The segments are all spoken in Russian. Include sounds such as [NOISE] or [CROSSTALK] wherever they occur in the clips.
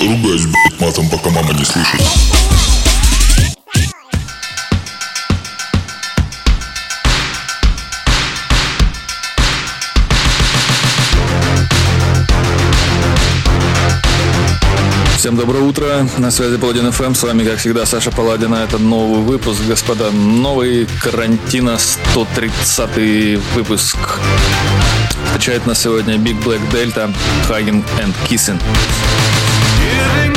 Ругаюсь, блядь, матом, пока мама не слышит. Всем доброе утро, на связи Паладин ФМ, с вами, как всегда, Саша Паладина. Это новый выпуск, господа, новый карантина 130 выпуск. Встречает нас сегодня Big Black Delta, Hugging and Kissing. Music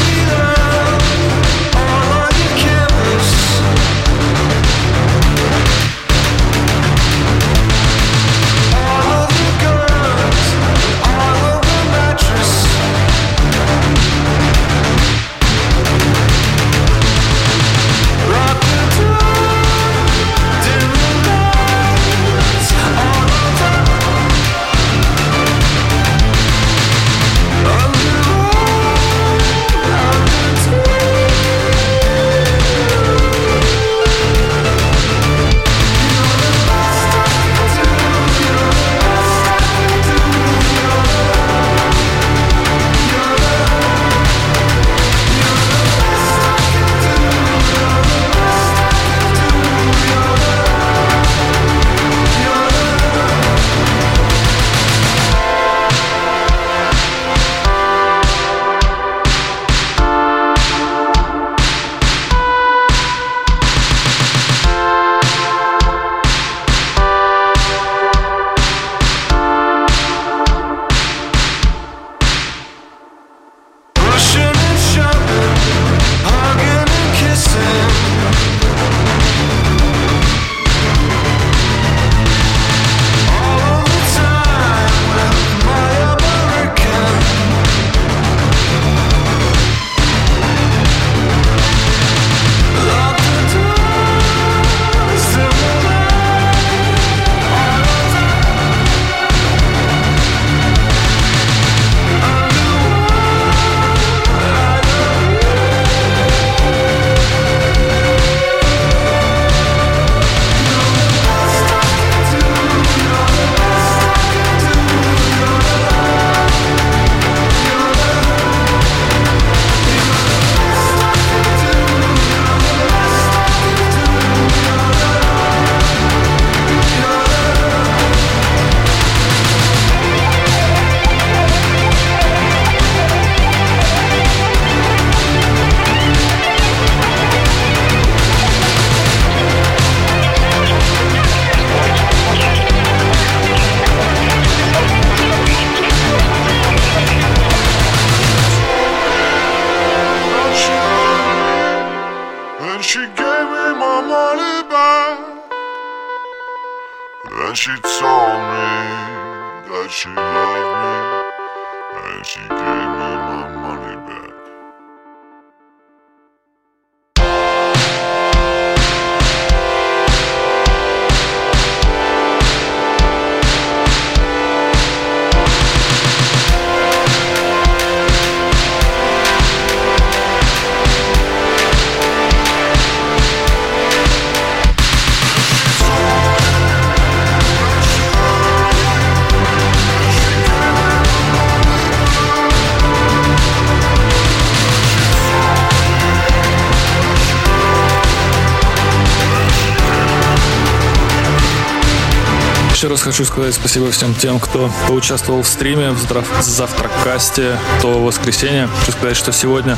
Еще раз хочу сказать спасибо всем тем, кто поучаствовал в стриме в завтракасте то воскресенье. Хочу сказать, что сегодня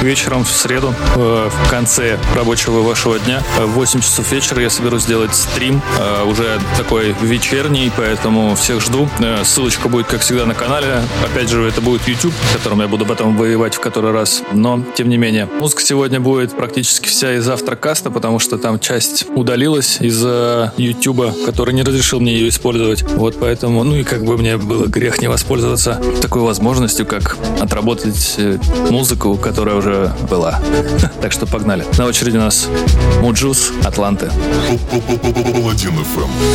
вечером в среду, э, в конце рабочего вашего дня, э, в 8 часов вечера я соберусь сделать стрим, э, уже такой вечерний, поэтому всех жду. Ссылочка будет, как всегда, на канале. Опять же, это будет YouTube, в котором я буду потом воевать в который раз. Но, тем не менее, музыка сегодня будет практически вся из завтракаста, потому что там часть удалилась из-за YouTube, который не разрешил мне ее использовать. Вот поэтому, ну и как бы мне было грех не воспользоваться такой возможностью, как отработать э, музыку, которая уже была. [LAUGHS] Так что погнали. На очереди у нас Mujuice, Атланты.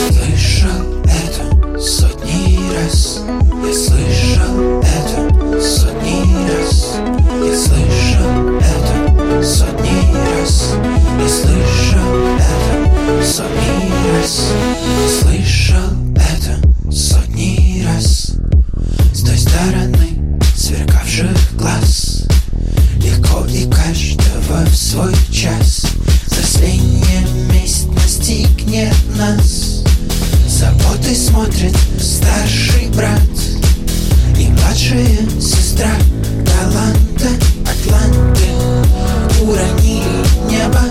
Слышал это сотни раз Я слышал это сотни раз Я слышал это сотни раз Я слышал это сотни раз Слышал это сотни раз. С той стороны сверкавших глаз. Легко и каждого в свой час. Засление месть настигнет нас. Заботы смотрит старший брат. И младшая сестра таланта Атланты Уронили небо.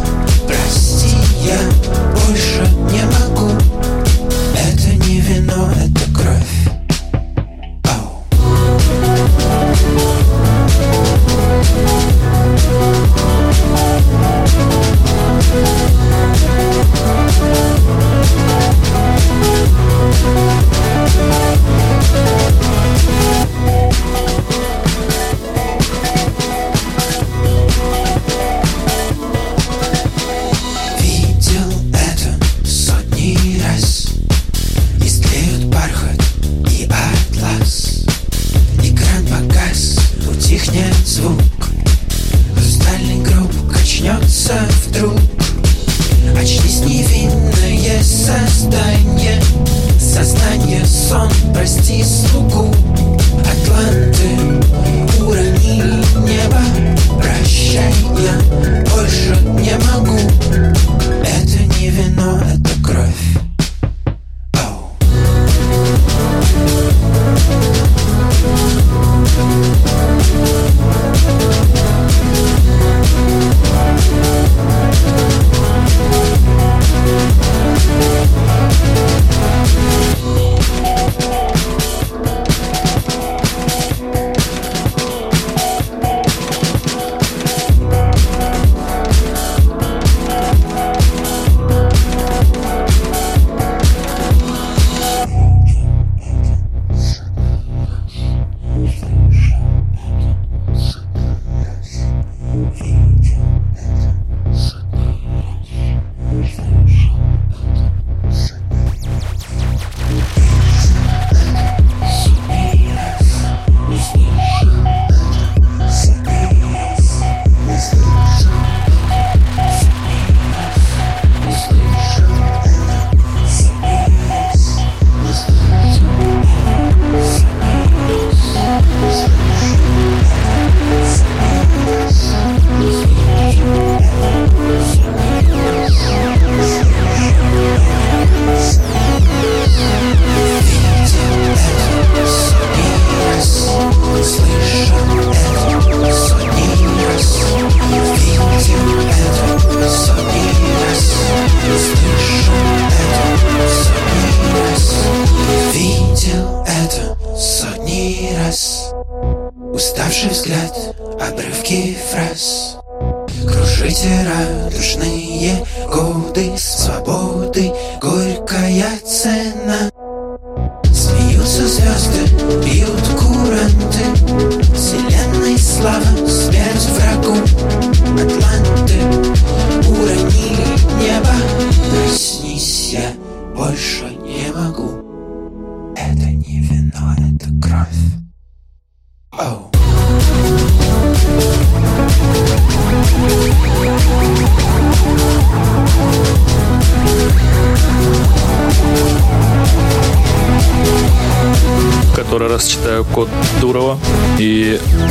Код Дурова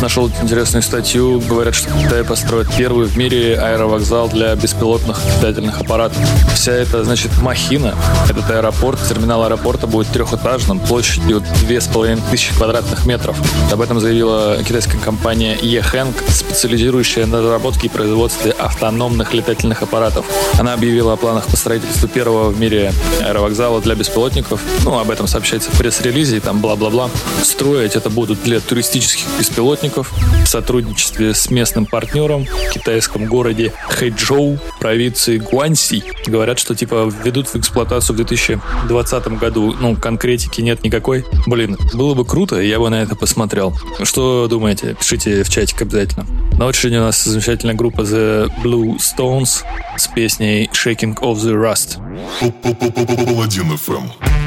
нашел интересную статью. Говорят, что Китай построит первый в мире аэровокзал для беспилотных летательных аппаратов. Вся эта, значит, махина, этот аэропорт, терминал аэропорта будет трехэтажным, площадью 2500 квадратных метров. Об этом заявила китайская компания Ehang, специализирующая на разработке и производстве автономных летательных аппаратов. Она объявила о планах по строительству первого в мире аэровокзала для беспилотников. Ну, об этом сообщается в пресс-релизе, и там бла-бла-бла. Строить это будут для туристических беспилотников в сотрудничестве с местным партнером в китайском городе Хэйчжоу, провинции Гуанси. Говорят, что типа введут в эксплуатацию в 2020 году. Ну, конкретики нет никакой. Блин, было бы круто, я бы на это посмотрел. Что думаете? Пишите в чатик обязательно. На очереди у нас замечательная группа The Blue Stones с песней Shaking of the Rust. Паладин FM.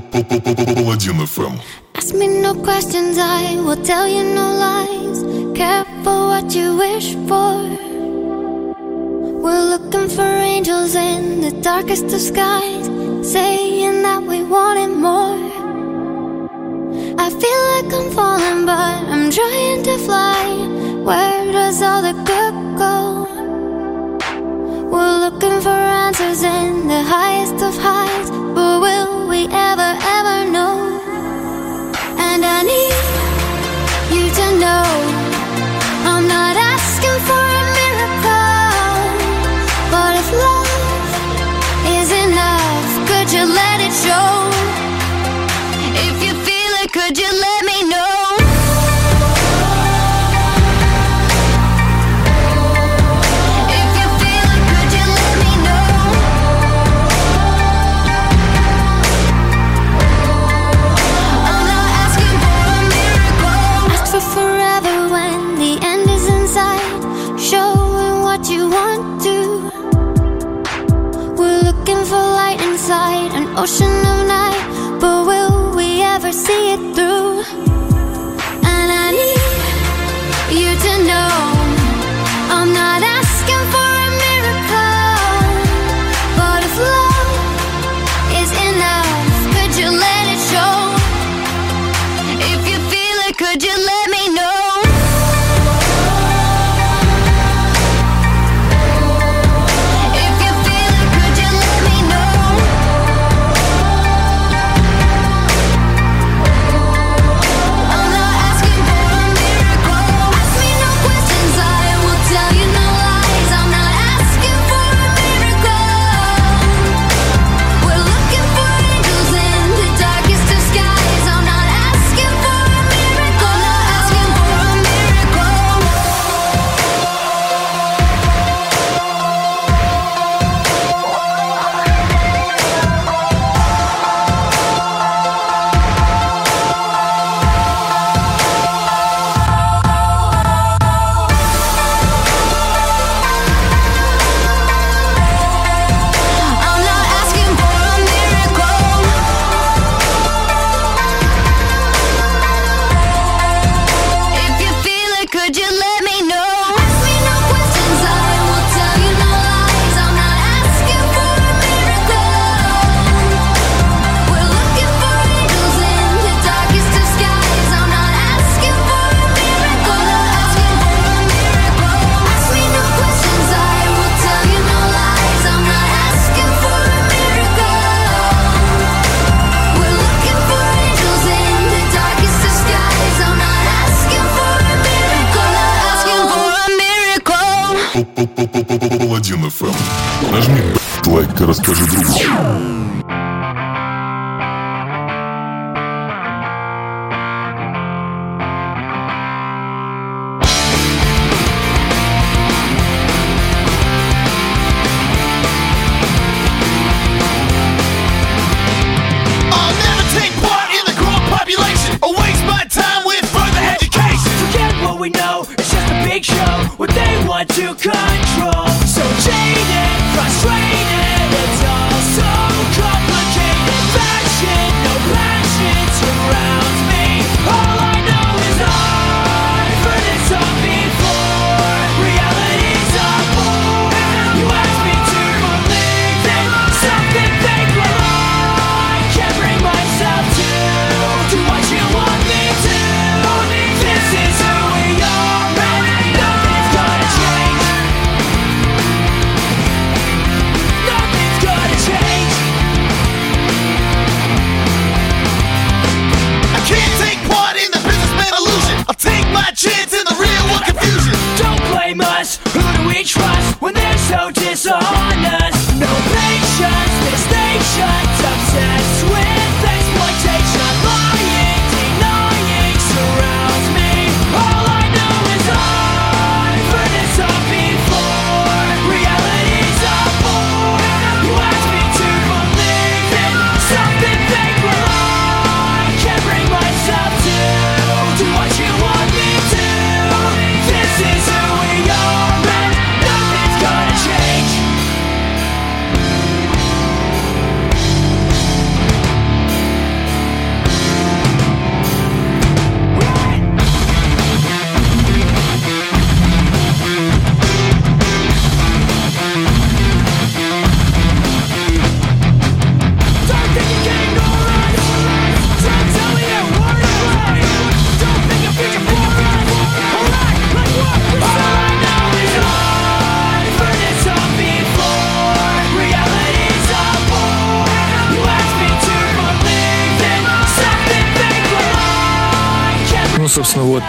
FM. Ask me no questions, I will tell you no lies. Careful what you wish for. We're looking for angels in the darkest of skies, saying that we wanted more. I feel like I'm falling, but I'm trying to fly. Where does all the good go? We're looking for answers in the highest of highs we ever, ever know.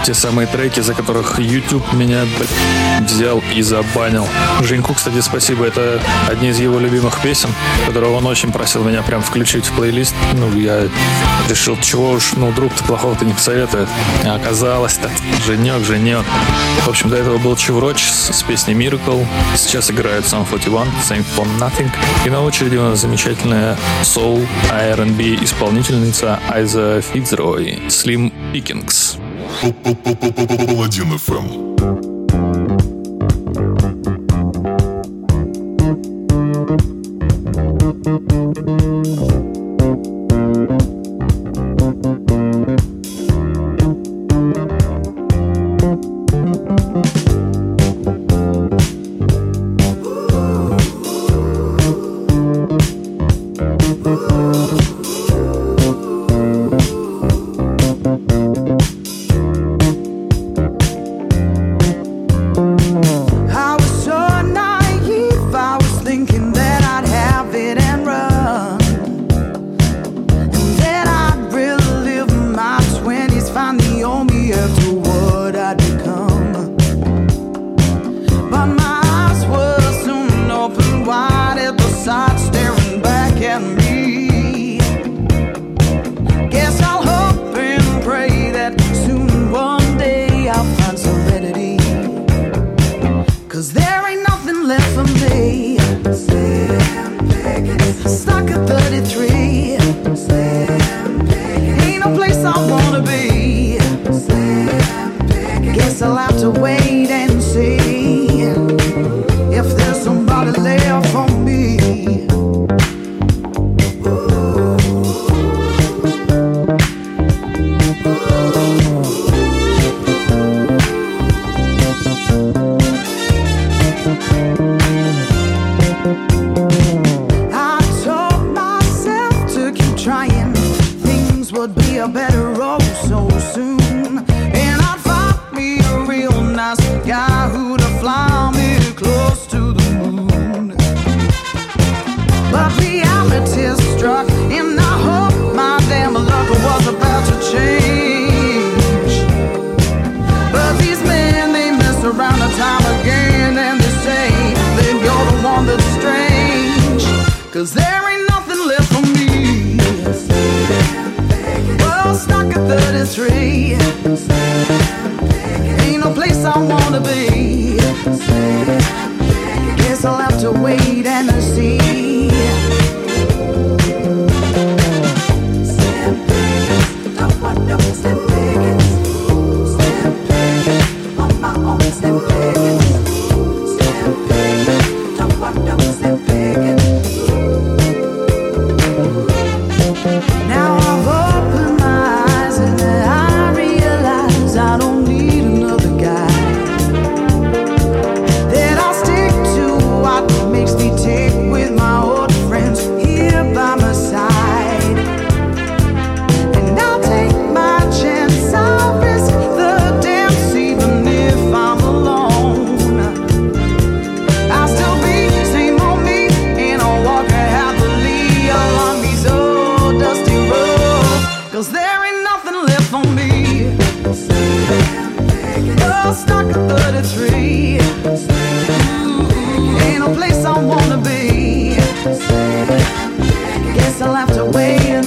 Те самые треки, за которых YouTube меня взял и забанил. Женьку, кстати, спасибо. Это одни из его любимых песен, которые он очень просил меня прям включить в плейлист. Ну, я решил, чего уж, ну, друг-то плохого-то не посоветует. А оказалось-то, Женек, Женек. В общем, до этого был Чевроч с, с песней Miracle. Сейчас играет Sum 41, Same for Nothing. И на очереди у нас замечательная soul R&B исполнительница Айза Фитцрой, Slim Pickings. Паладин ФМ.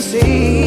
See.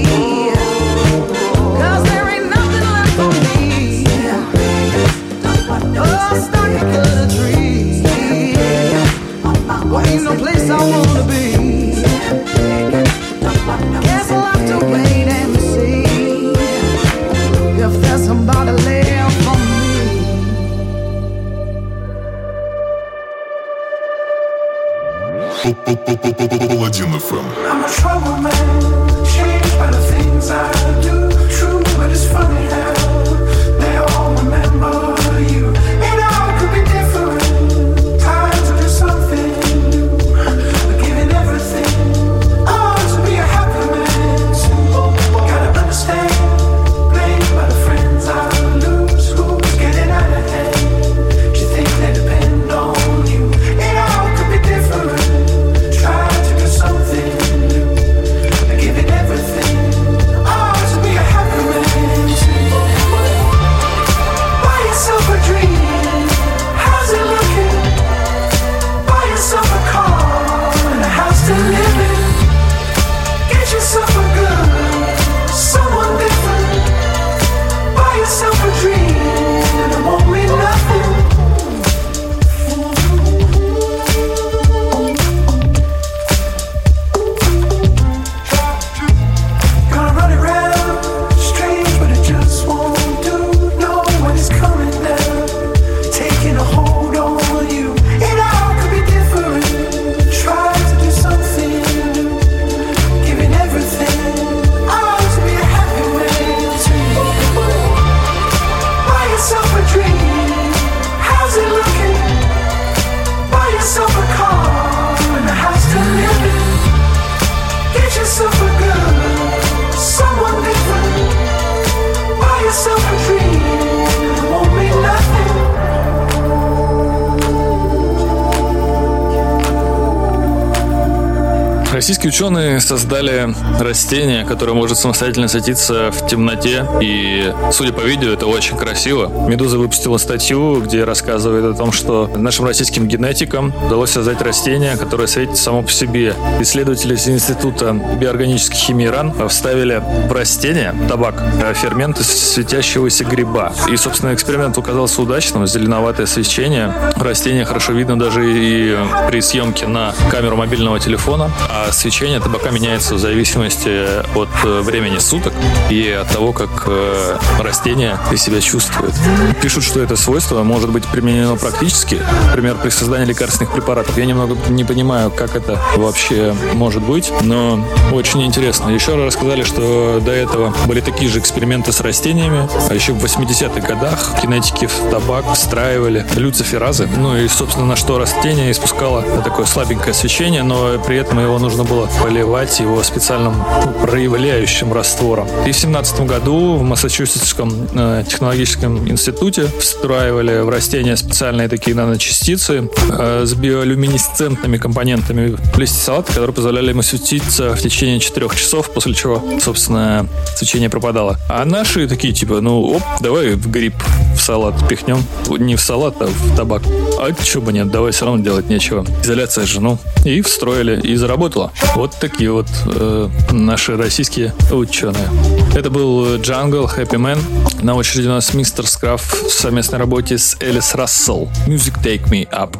Российские ученые создали растение, которое может самостоятельно светиться в темноте. И, судя по видео, это очень красиво. Медуза выпустила статью, где рассказывает о том, что нашим российским генетикам удалось создать растение, которое светит само по себе. Исследователи из Института биоорганической химии РАН вставили в растение табак э, ферменты светящегося гриба. И, собственно, эксперимент оказался удачным. Зеленоватое свечение. Растение хорошо видно даже и при съемке на камеру мобильного телефона. А свечение табака меняется в зависимости от э, времени суток и от того, как э, растение себя чувствует. Пишут, что это свойство может быть применено практически. Например, при создании лекарственных препаратов. Я немного не понимаю, как это вообще может быть, но очень интересно. Еще раз рассказали, что до этого были такие же эксперименты с растениями, а еще в 80-х годах кинетики в табак встраивали люциферазы. Ну и, собственно, на что растение испускало такое слабенькое свечение, но при этом его нужно было поливать его специальным ну, проявляющим раствором. И в 17 году в Массачусетском э, технологическом институте встраивали в растения специальные такие наночастицы э, с биолюминесцентными компонентами в листе салата, которые позволяли ему светиться в течение 4 часов, после чего, собственно, свечение пропадало. А наши такие, типа, ну, оп, давай в гриб в салат пихнем. Не в салат, а в табак. а что бы нет, давай все равно делать нечего. Изоляция жену. И встроили, и заработало. Вот такие вот э, наши российские ученые. Это был Jungle Happy Man. На очереди у нас мистер Скраф в совместной работе с Элис Рассел. Music Take Me Up.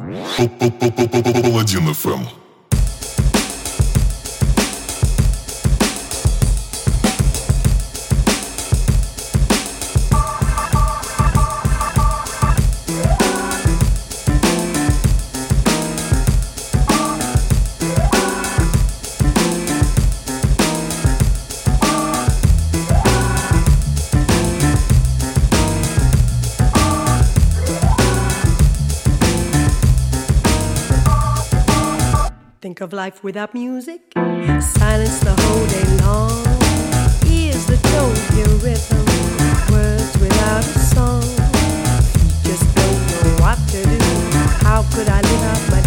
Паладин ФМ. Life without music, silence the whole day long. Ears that don't hear rhythm, words without a song. Just don't know what to do. How could I live out my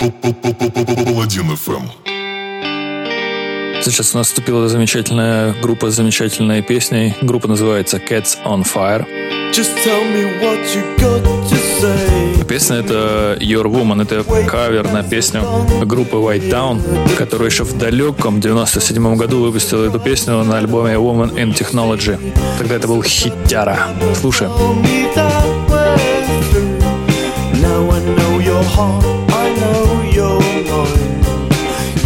1 FM. Сейчас у нас вступила замечательная группа с замечательной песней. Группа называется Cats on Fire. Just tell me what you got to say. Песня это Your Woman, это кавер на песню группы White Down, которая еще в далеком 97 году выпустила эту песню на альбоме Woman in Technology. Тогда это был хитяра. Слушаем. Now I know your heart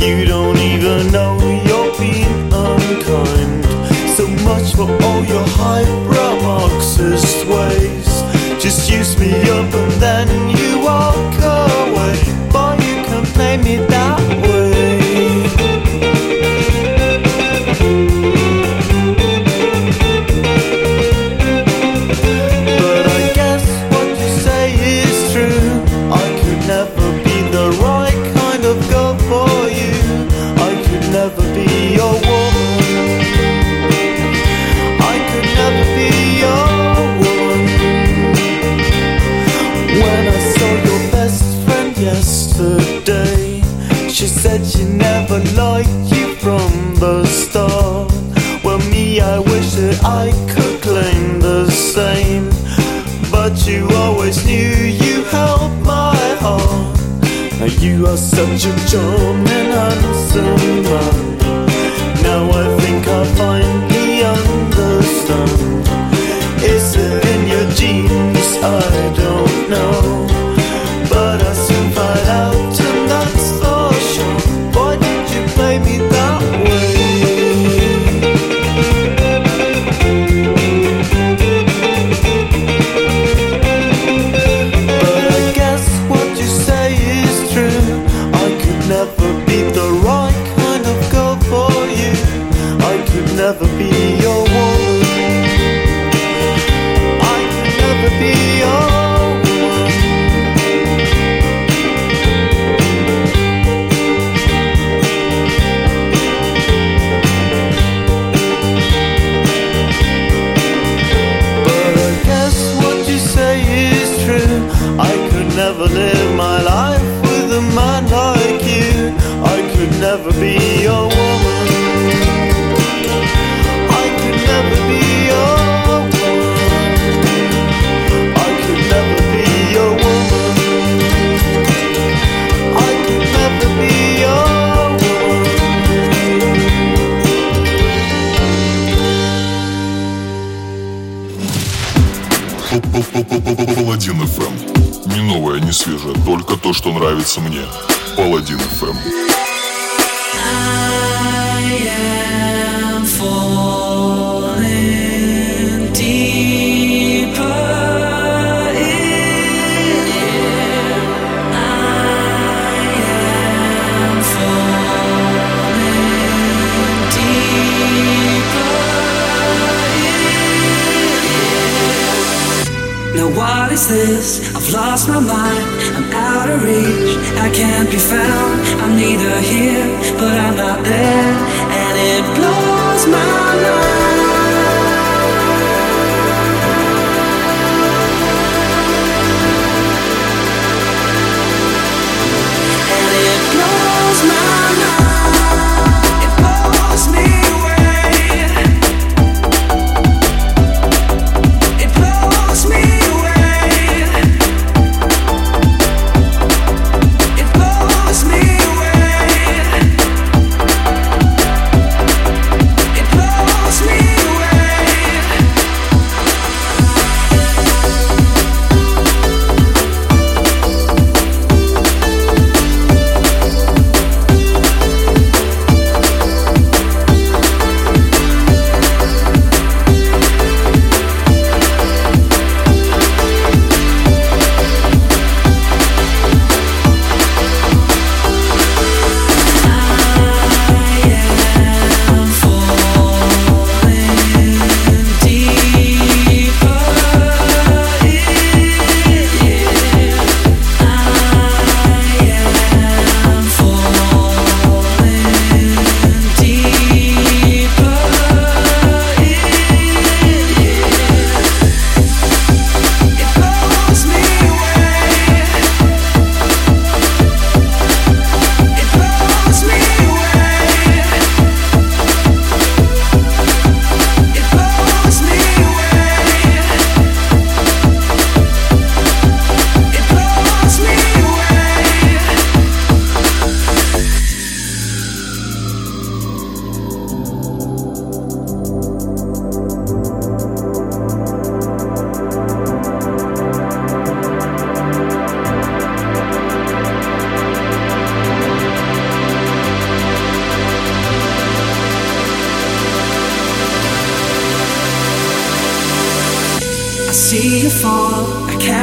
You don't even know you're being unkind. So much for all your highbrow Marxist ways. Just use me up and then you walk never liked you from the start. Well, me, I wish that I could claim the same. But you always knew you held my heart. Now you are such a charming, handsome man. Now I think I finally understand. Is it in your genes? I don't know. Что нравится мне. Паладин ФМ.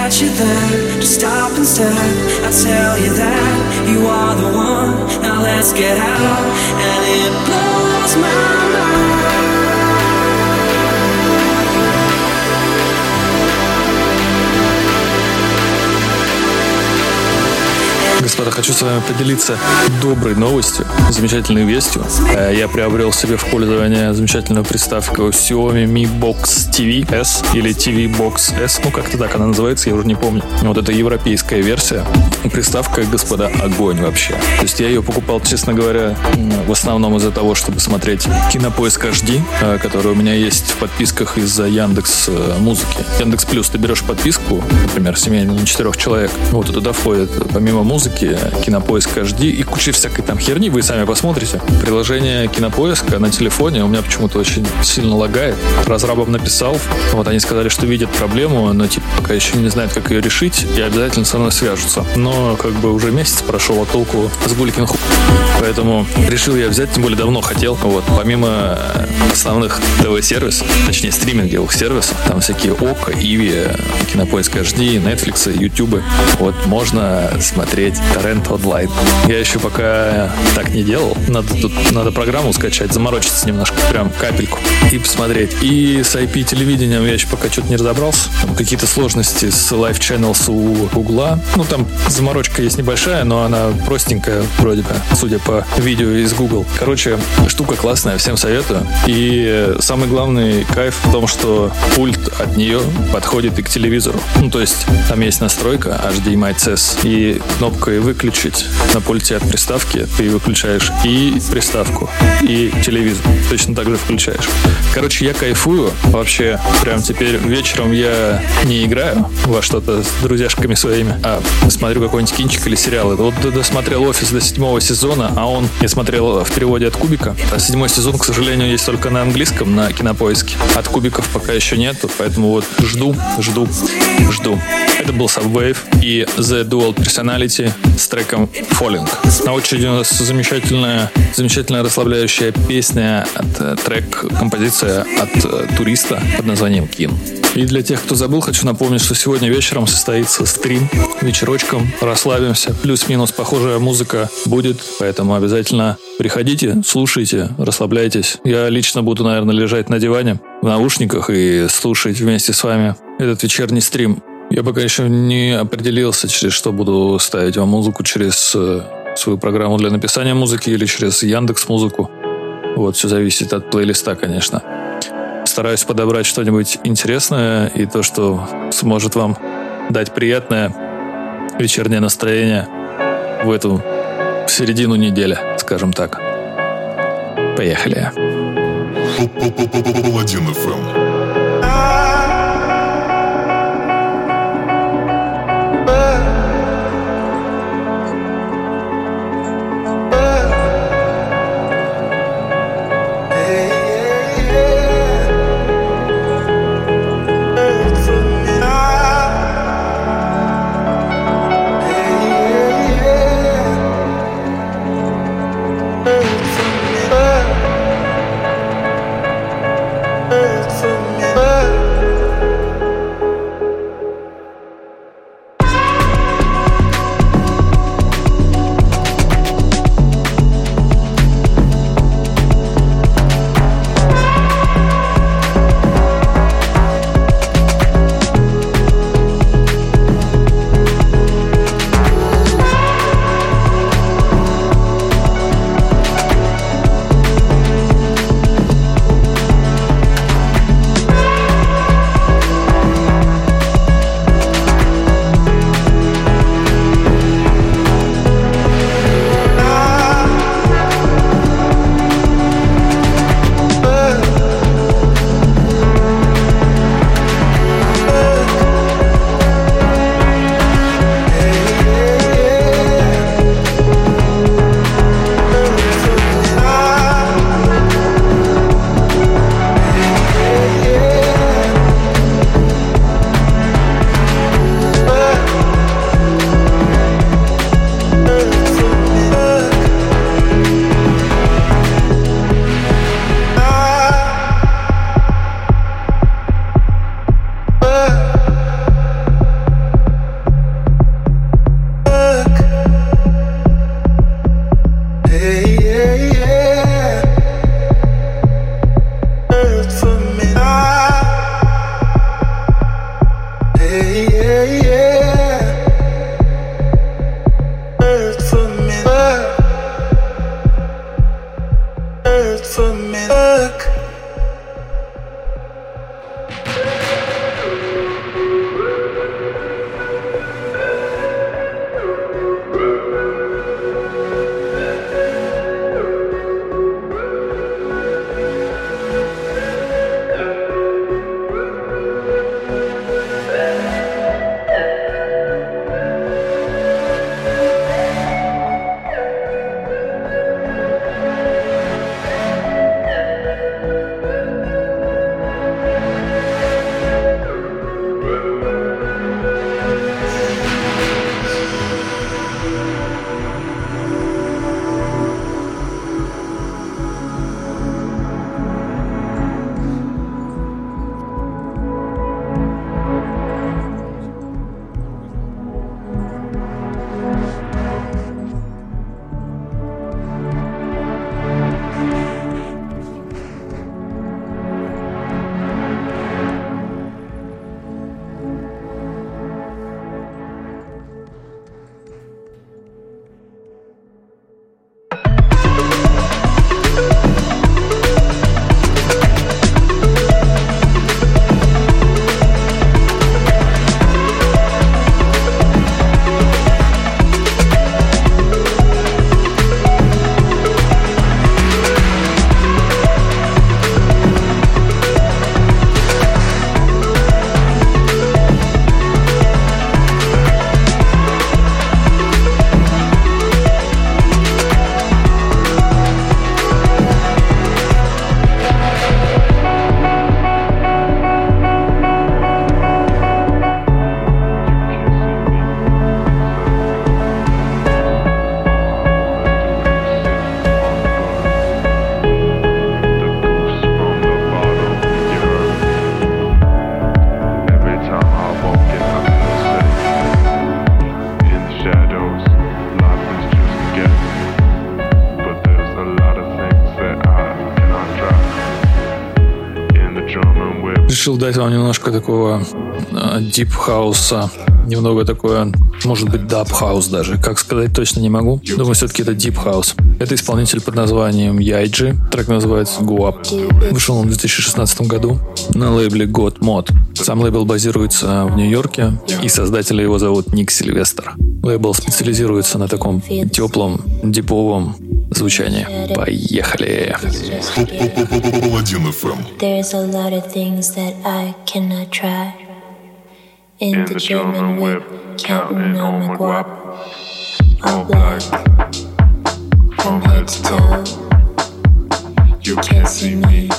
Catch you there. Just stop instead. I tell you that you are the one. Now let's get out, and it blows my mind. Господа, хочу с вами поделиться доброй новостью, замечательной вестью. Э, Я приобрел себе в пользование замечательную приставку Xiaomi Mi Box TV S или TV Box S, ну как-то так она называется, я уже не помню. Вот это европейская версия. Приставка, господа, огонь вообще. То есть я ее покупал, честно говоря, в основном из-за того, чтобы смотреть Кинопоиск HD, э, который у меня есть в подписках из-за Яндекс э, музыки. Яндекс Плюс ты берешь подписку, например, семейную на четырех человек. Вот туда входит помимо музыки Кинопоиск HD и куча всякой там херни. Вы сами посмотрите. Приложение Кинопоиска на телефоне у меня почему-то очень сильно лагает. Разрабам написал. Вот они сказали, что видят проблему, но типа пока еще не знают, как ее решить, и обязательно со мной свяжутся. Но как бы уже месяц прошел, а толку с гулькин ху... Поэтому решил я взять, тем более давно хотел. Вот, помимо основных ТВ-сервисов, точнее стриминговых сервисов, там всякие ОКО, Иви, Кинопоиск HD, Netflix, YouTube. Вот можно смотреть торрент онлайн. Я еще пока так не делал. Надо тут надо программу скачать, заморочиться немножко, прям капельку и посмотреть. И с IP телевидением я еще пока что-то не разобрался. Там какие-то сложности с Live Channels у Гугла. Ну, там заморочка есть небольшая, но она простенькая вроде бы, судя по видео из Google. Короче, штука классная, всем советую. И самый главный кайф в том, что пульт от нее подходит и к телевизору. Ну, то есть там есть настройка HDMI CES и кнопкой выключить на пульте от приставки ты выключаешь и приставку, и телевизор. Точно так же включаешь. Короче, я кайфую. Вообще, прям теперь вечером я не играю во что-то с друзьяшками своими, а смотрю какой-нибудь кинчик или сериал. Вот досмотрел «Офис» до седьмого сезона, а он, я смотрел в переводе от Кубика. А седьмой сезон, к сожалению, есть только на английском, на кинопоиске. От Кубиков пока еще нету, поэтому вот жду, жду, жду. Это был Subwave и The Dual Personality с треком Falling. На очереди у нас замечательная, замечательная расслабляющая песня от э, трек, композиция от э, туриста под названием Кин. И для тех, кто забыл, хочу напомнить, что сегодня вечером состоится стрим, вечерочком, расслабимся. Плюс-минус похожая музыка будет, поэтому обязательно приходите, слушайте, расслабляйтесь. Я лично буду, наверное, лежать на диване в наушниках и слушать вместе с вами этот вечерний стрим. Я пока еще не определился, через что буду ставить вам музыку, через э, свою программу для написания музыки или через Яндекс Музыку. Вот, все зависит от плейлиста, конечно. Стараюсь подобрать что-нибудь интересное и то, что сможет вам дать приятное вечернее настроение в эту в середину недели, скажем так. Поехали. Паладин FM. Решил дать вам немножко такого deep house а, немного такое, может быть, dub house даже. Как сказать точно не могу. Думаю, все-таки это deep house. Это исполнитель под названием Yaeji. Трек называется Guap. Вышел он в 2016 году на лейбле Godmode. Сам лейбл базируется в Нью-Йорке, и создателя его зовут Ник Сильвестр. Лейбл специализируется на таком теплом, deep овом звучание. Поехали! Паладин FM. There's a lot of things that I cannot try. In the German whip, counting on my guap. All black, from head to toe. You can't see me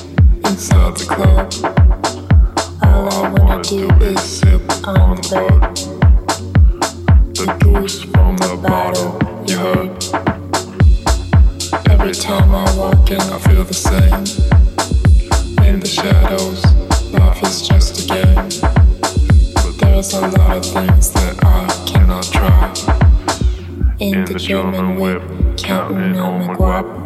inside the club. All I wanna do is sip on the bird. The goose from the bottle, you heard. Every time I walk in, I feel the same. In the shadows, life is just a game. But there's a lot of things that I cannot try. In the German whip, counting on my guap.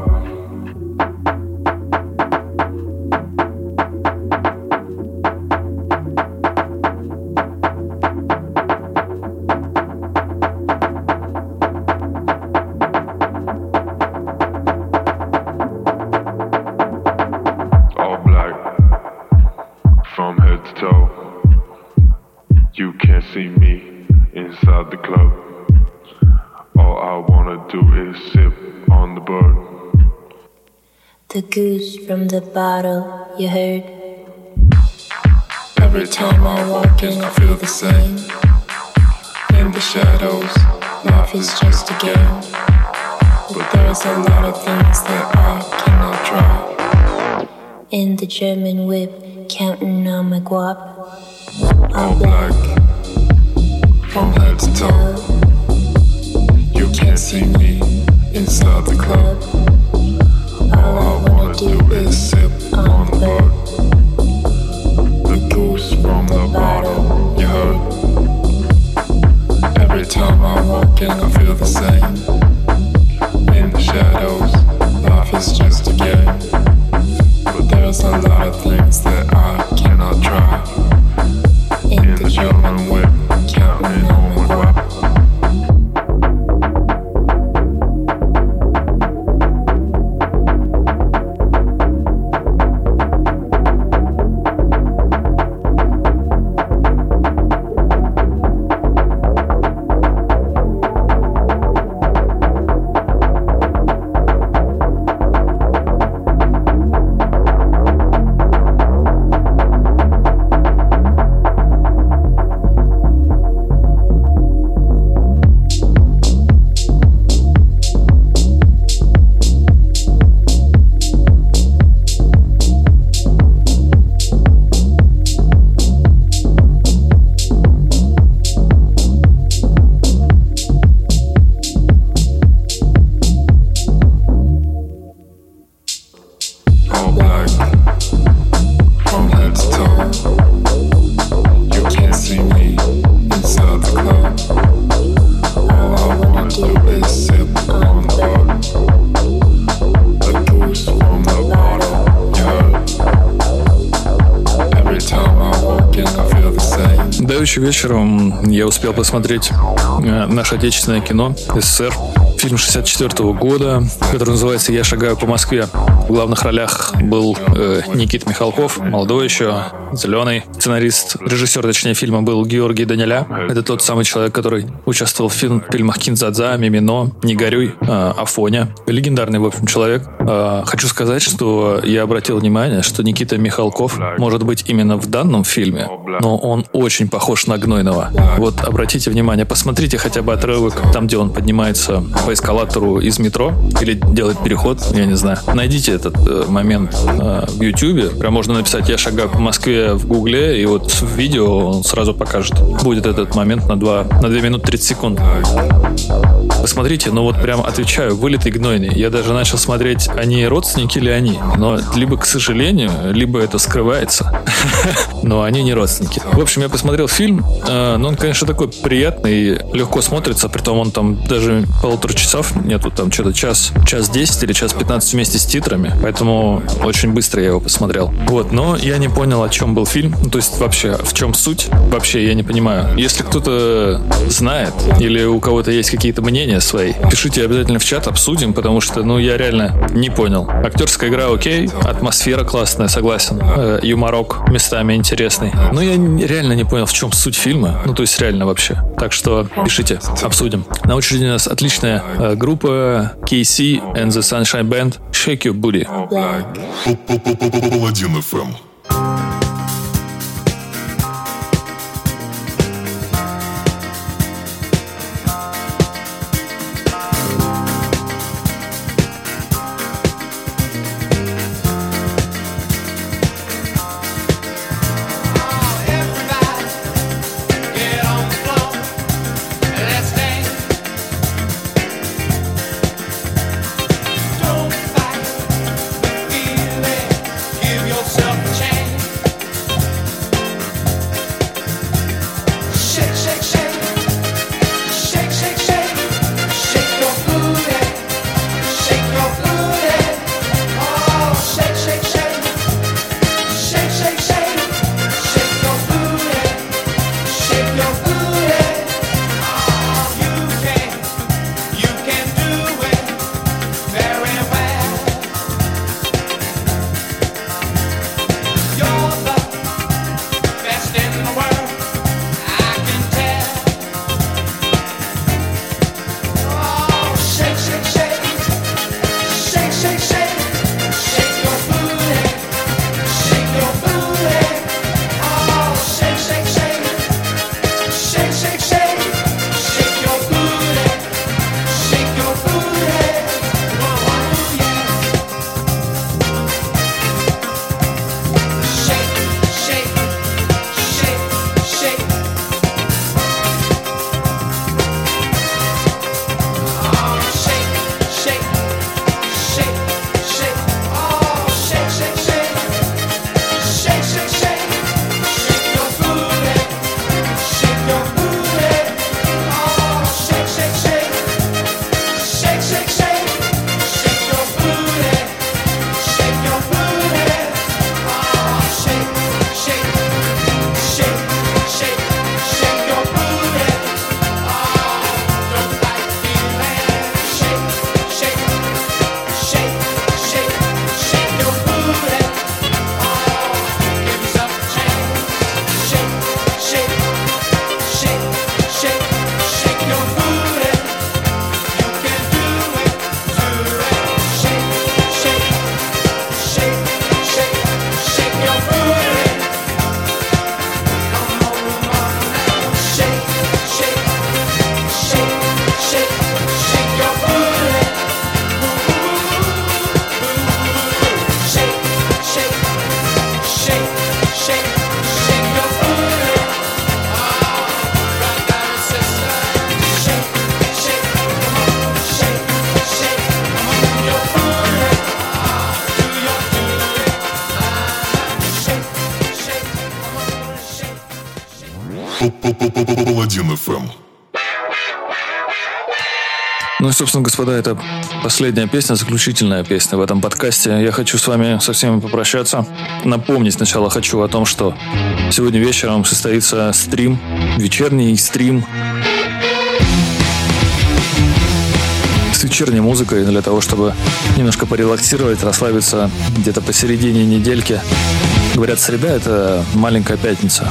From the bottle, you heard. Every time I walk in, I feel the same. In the shadows, life is just a game. But there's a lot of things that I cannot try. In the German whip, counting on my guap. All black from head to toe. You can't see me inside the club. All do is sip on the bird. The goose from the bottle, you heard. Every time I walk in, I feel the same. In the shadows, life is just a game. But there's a lot of things that I cannot try. In the German whip, Давеча вечером я успел посмотреть э, наше отечественное кино СССР. Фильм 64 года, который называется «Я шагаю по Москве». В главных ролях был э, Никит Михалков, молодой еще, зеленый. Сценарист, режиссер, точнее, фильма был Георгий Даниля. Это тот самый человек, который участвовал в фильм, фильмах «Кинзадза», «Мимино», «Не горюй», э, «Афоня». Легендарный, в общем, человек. Э, хочу сказать, что я обратил внимание, что Никита Михалков может быть именно в данном фильме, но он очень похож на Гнойного. Вот обратите внимание, посмотрите хотя бы отрывок там, где он поднимается по эскалатору из метро или делает переход, я не знаю. Найдите этот э, момент э, в Ютубе. Прям можно написать «Я шагаю по Москве» в Гугле, и вот в видео он сразу покажет. Будет этот момент на 2, на 2 минуты 30 секунд. Посмотрите, ну вот прям отвечаю, вылитый гнойный. Я даже начал смотреть, они родственники или они. Но либо, к сожалению, либо это скрывается. [LAUGHS] Но они не родственники. В общем, я посмотрел фильм. э, Ну, он, конечно, такой приятный, легко смотрится. Притом он там даже полутора часов нету. Там что-то час, час 10 или час 15 вместе с титрами. Поэтому очень быстро я его посмотрел. Вот, но я не понял, о чем был фильм. Ну, то есть вообще, в чем суть? Вообще, я не понимаю. Если кто-то знает или у кого-то есть какие-то мнения свои, пишите обязательно в чат, обсудим, потому что, ну, я реально не понял. Актерская игра окей, атмосфера классная, согласен. Э, юморок местами интересный. Но я реально не понял, в чем суть фильма. Ну, то есть реально вообще. Так что пишите, обсудим. На очереди у нас отличная э, группа KC and the Sunshine Band Shake Your Booty. Паладин. Господа, это Последняя песня, заключительная песня в этом подкасте. Я хочу с вами со всеми попрощаться. Напомнить сначала хочу о том, что сегодня вечером состоится стрим, вечерний стрим с вечерней музыкой для того, чтобы немножко порелаксировать, расслабиться где-то посередине недельки. Говорят, среда — это маленькая пятница.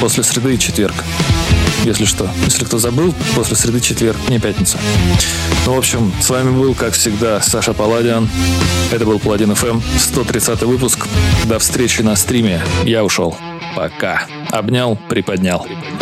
После среды четверг если что. Если кто забыл, после среды четверг, не пятница. Ну, в общем, с вами был, как всегда, Саша Паладиан. Это был Паладин ФМ, 130 выпуск. До встречи на стриме. Я ушел. Пока. Обнял, приподнял. Эй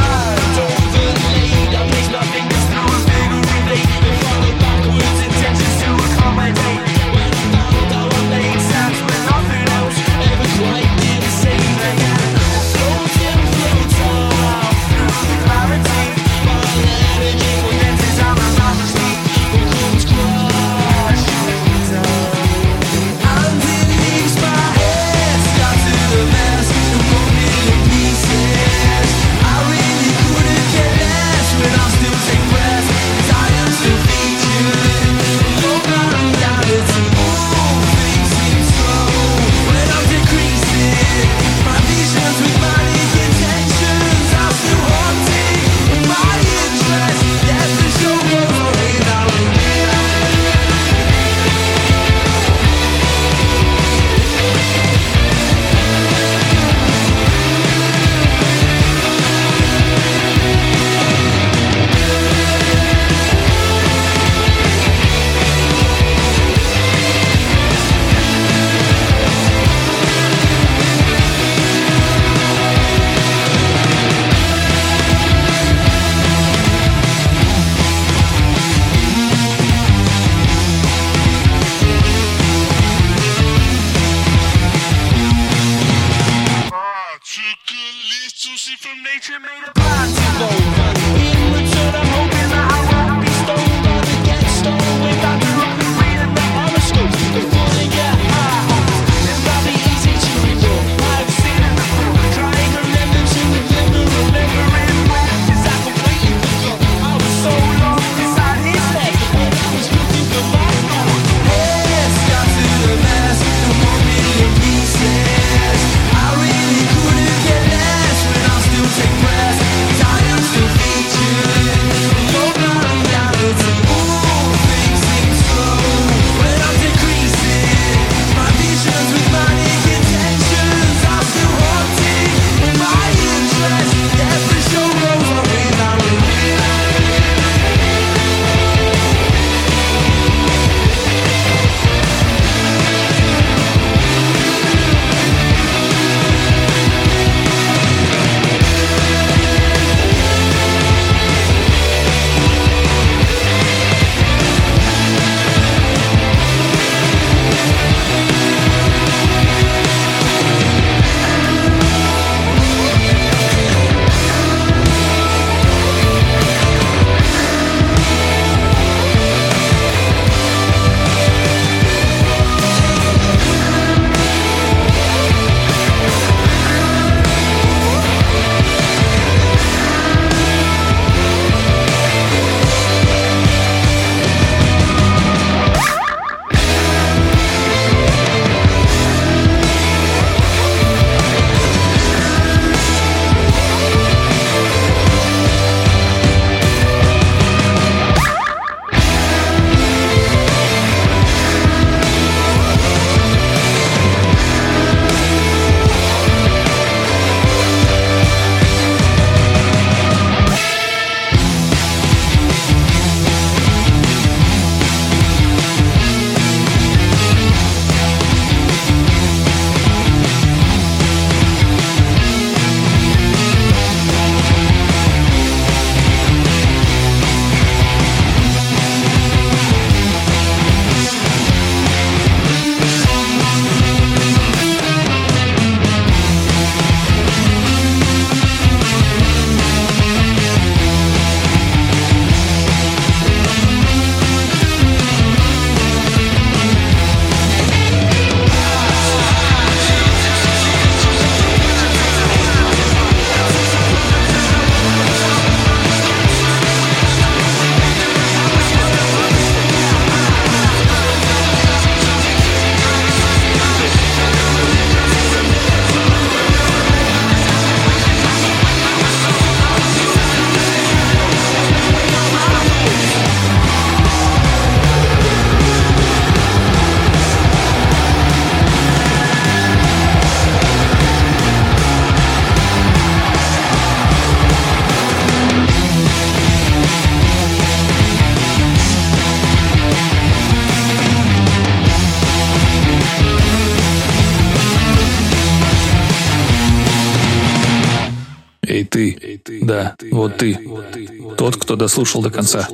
дослушал до конца.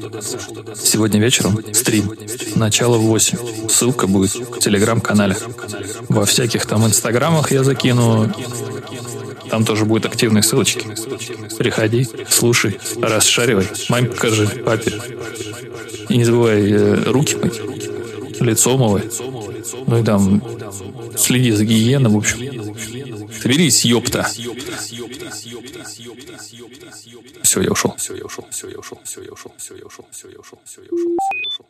Сегодня вечером стрим, начало в 8. Ссылка будет в телеграм-канале. Во всяких там инстаграмах я закину. Там тоже будут активные ссылочки. Приходи, слушай, расшаривай. Маме покажи, папе. И не забывай э, руки мыть, лицо мывай. Ну и там следи за гигиеной, в общем. Соберись, ёпта. 修右手修右手修右手修右手修右手修右手修右手修右手